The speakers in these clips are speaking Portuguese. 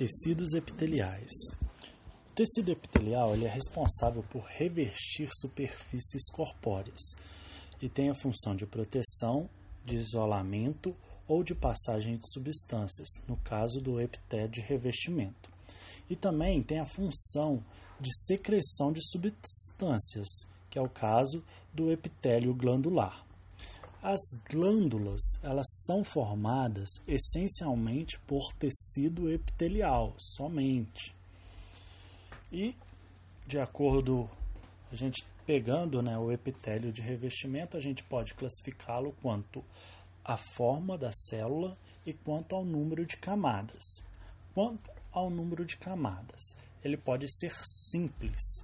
Tecidos epiteliais. O tecido epitelial ele é responsável por revestir superfícies corpóreas e tem a função de proteção, de isolamento ou de passagem de substâncias, no caso do epitélio de revestimento. E também tem a função de secreção de substâncias, que é o caso do epitélio glandular. As glândulas, elas são formadas essencialmente por tecido epitelial, somente. E, de acordo, a gente pegando né, o epitélio de revestimento, a gente pode classificá-lo quanto à forma da célula e quanto ao número de camadas. Quanto ao número de camadas, ele pode ser simples,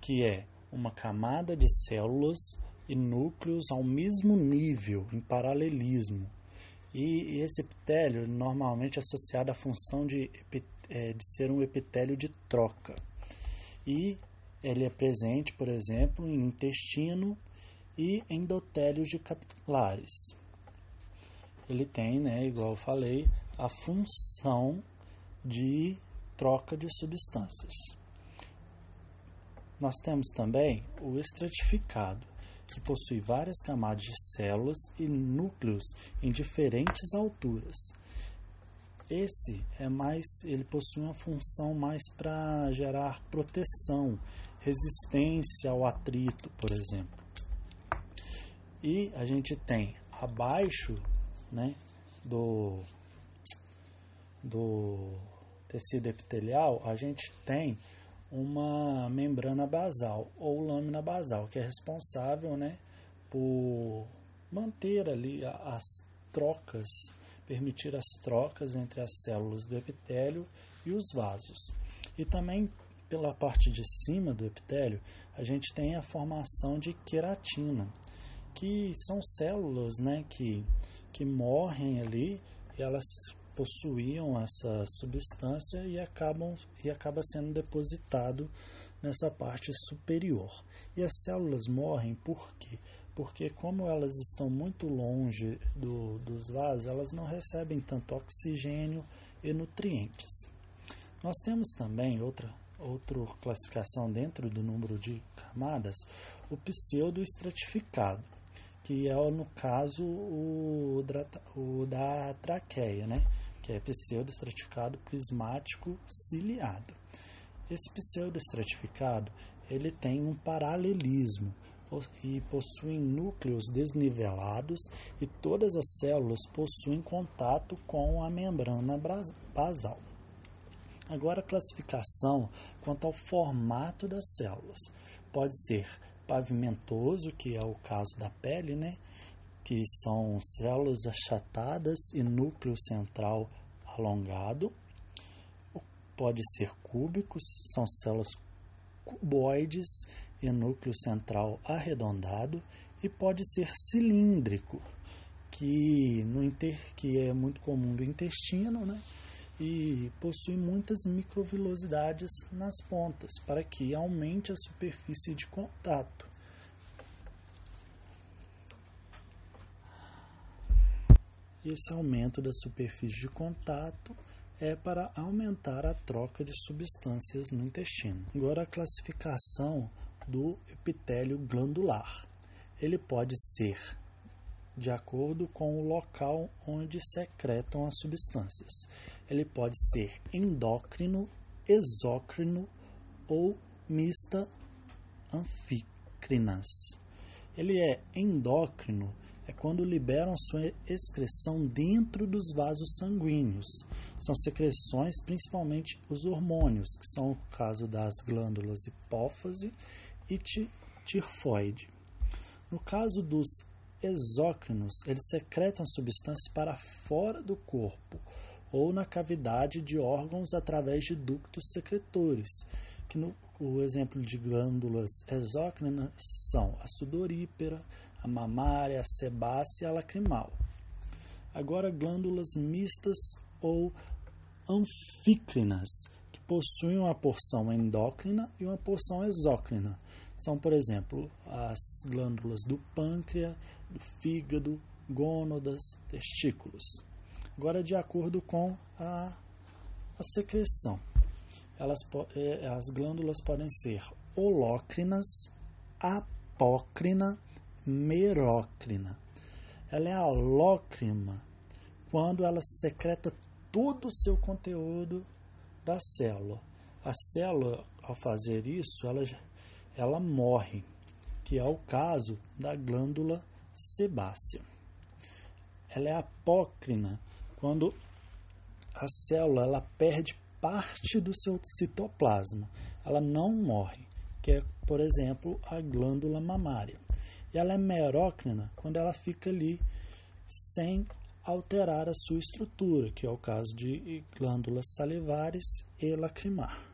que é uma camada de células e núcleos ao mesmo nível, em paralelismo. E esse epitélio normalmente é associado à função de, é, de ser um epitélio de troca. E ele é presente, por exemplo, em intestino e endotélios de capilares. Ele tem, né, igual eu falei, a função de troca de substâncias. Nós temos também o estratificado, que possui várias camadas de células e núcleos em diferentes alturas. Esse é mais, ele possui uma função mais para gerar proteção, resistência ao atrito, por exemplo. E a gente tem abaixo, né, do do tecido epitelial, a gente tem uma membrana basal ou lâmina basal, que é responsável né, por manter ali as trocas, permitir as trocas entre as células do epitélio e os vasos. E também pela parte de cima do epitélio, a gente tem a formação de queratina, que são células né, que, que morrem ali elas possuíam essa substância e acabam e acaba sendo depositado nessa parte superior. E as células morrem por quê? Porque como elas estão muito longe do, dos vasos, elas não recebem tanto oxigênio e nutrientes. Nós temos também outra outra classificação dentro do número de camadas, o pseudoestratificado, que é no caso o, o da traqueia, né? que é pseudoestratificado prismático ciliado. Esse pseudoestratificado ele tem um paralelismo e possui núcleos desnivelados e todas as células possuem contato com a membrana basal. Agora a classificação quanto ao formato das células. Pode ser pavimentoso, que é o caso da pele, né? que são células achatadas e núcleo central alongado. Pode ser cúbicos, são células cuboides e núcleo central arredondado. E pode ser cilíndrico, que, no inter, que é muito comum do intestino, né? e possui muitas microvilosidades nas pontas para que aumente a superfície de contato. Esse aumento da superfície de contato é para aumentar a troca de substâncias no intestino. Agora, a classificação do epitélio glandular. Ele pode ser de acordo com o local onde secretam as substâncias. Ele pode ser endócrino, exócrino ou mista anfícrinas. Ele é endócrino é quando liberam sua excreção dentro dos vasos sanguíneos. São secreções, principalmente os hormônios, que são o caso das glândulas hipófise e tiroide. No caso dos exócrinos, eles secretam substâncias para fora do corpo ou na cavidade de órgãos através de ductos secretores, que no o exemplo de glândulas exócrinas são a sudorípera, a mamária, a sebácea e a lacrimal. Agora, glândulas mistas ou anfícrinas, que possuem uma porção endócrina e uma porção exócrina. São, por exemplo, as glândulas do pâncreas, do fígado, gônadas, testículos. Agora, de acordo com a, A secreção. Elas, é, as glândulas podem ser holócrinas, apócrina, merócrina. Ela é alócrina quando ela secreta todo o seu conteúdo da célula. A célula, ao fazer isso, ela, ela morre, que é o caso da glândula sebácea. Ela é apócrina quando a célula ela perde parte do seu citoplasma. Ela não morre, que é, por exemplo, a glândula mamária. E ela é merócrina quando ela fica ali sem alterar a sua estrutura, que é o caso de glândulas salivares e lacrimar.